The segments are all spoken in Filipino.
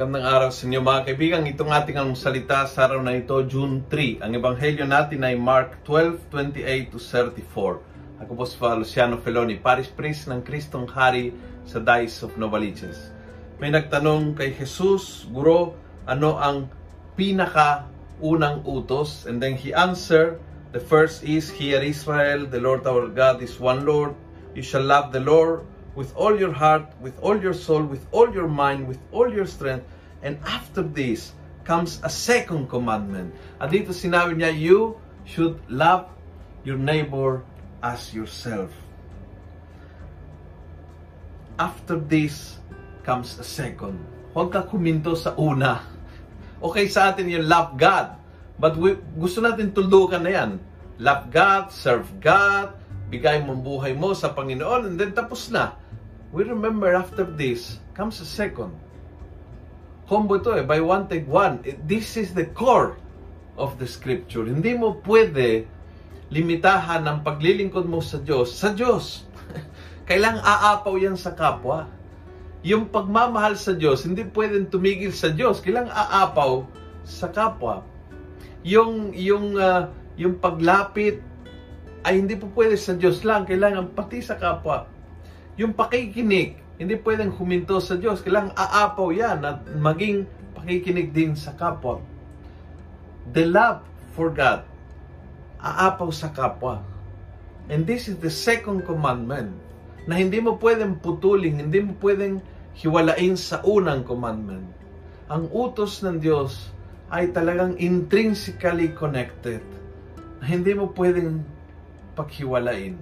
Magandang araw sa inyo mga kaibigan. Itong ating ang salita sa araw na ito, June 3. Ang ebanghelyo natin ay Mark 12:28 to 34. Ako po si Luciano Feloni, Parish Priest ng Kristong Hari sa Diocese of Novaliches. May nagtanong kay Jesus, Guro, ano ang pinaka unang utos? And then he answered, the first is, Hear Israel, the Lord our God is one Lord. You shall love the Lord with all your heart, with all your soul, with all your mind, with all your strength. And after this comes a second commandment. At sinabi niya, you should love your neighbor as yourself. After this comes a second. Huwag ka kuminto sa una. Okay sa atin yung love God. But we, gusto natin tulukan na yan. Love God, serve God, bigay mo buhay mo sa Panginoon, and then tapos na. We remember after this comes a second. Combo ito eh, by one take one. This is the core of the scripture. Hindi mo pwede limitahan ang paglilingkod mo sa Diyos sa Diyos. Kailang aapaw yan sa kapwa. Yung pagmamahal sa Diyos, hindi pwedeng tumigil sa Diyos. Kailang aapaw sa kapwa. Yung, yung, uh, yung paglapit ay hindi po pwede sa Diyos lang, kailangan pati sa kapwa. Yung pakikinig, hindi pwedeng huminto sa Diyos, kailangan aapaw yan at maging pakikinig din sa kapwa. The love for God, aapaw sa kapwa. And this is the second commandment na hindi mo pwedeng putulin, hindi mo pwedeng hiwalain sa unang commandment. Ang utos ng Diyos ay talagang intrinsically connected. Hindi mo pwedeng paghiwalain.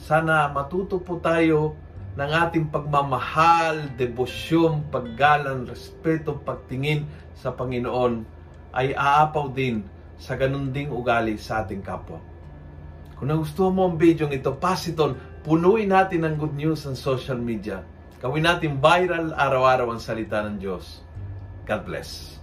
Sana matuto po tayo ng ating pagmamahal, debosyon, paggalang, respeto, pagtingin sa Panginoon ay aapaw din sa ganun ding ugali sa ating kapwa. Kung nagustuhan mo ang video ito, pass it on. Punuin natin ng good news sa social media. Gawin natin viral araw-araw ang salita ng Diyos. God bless.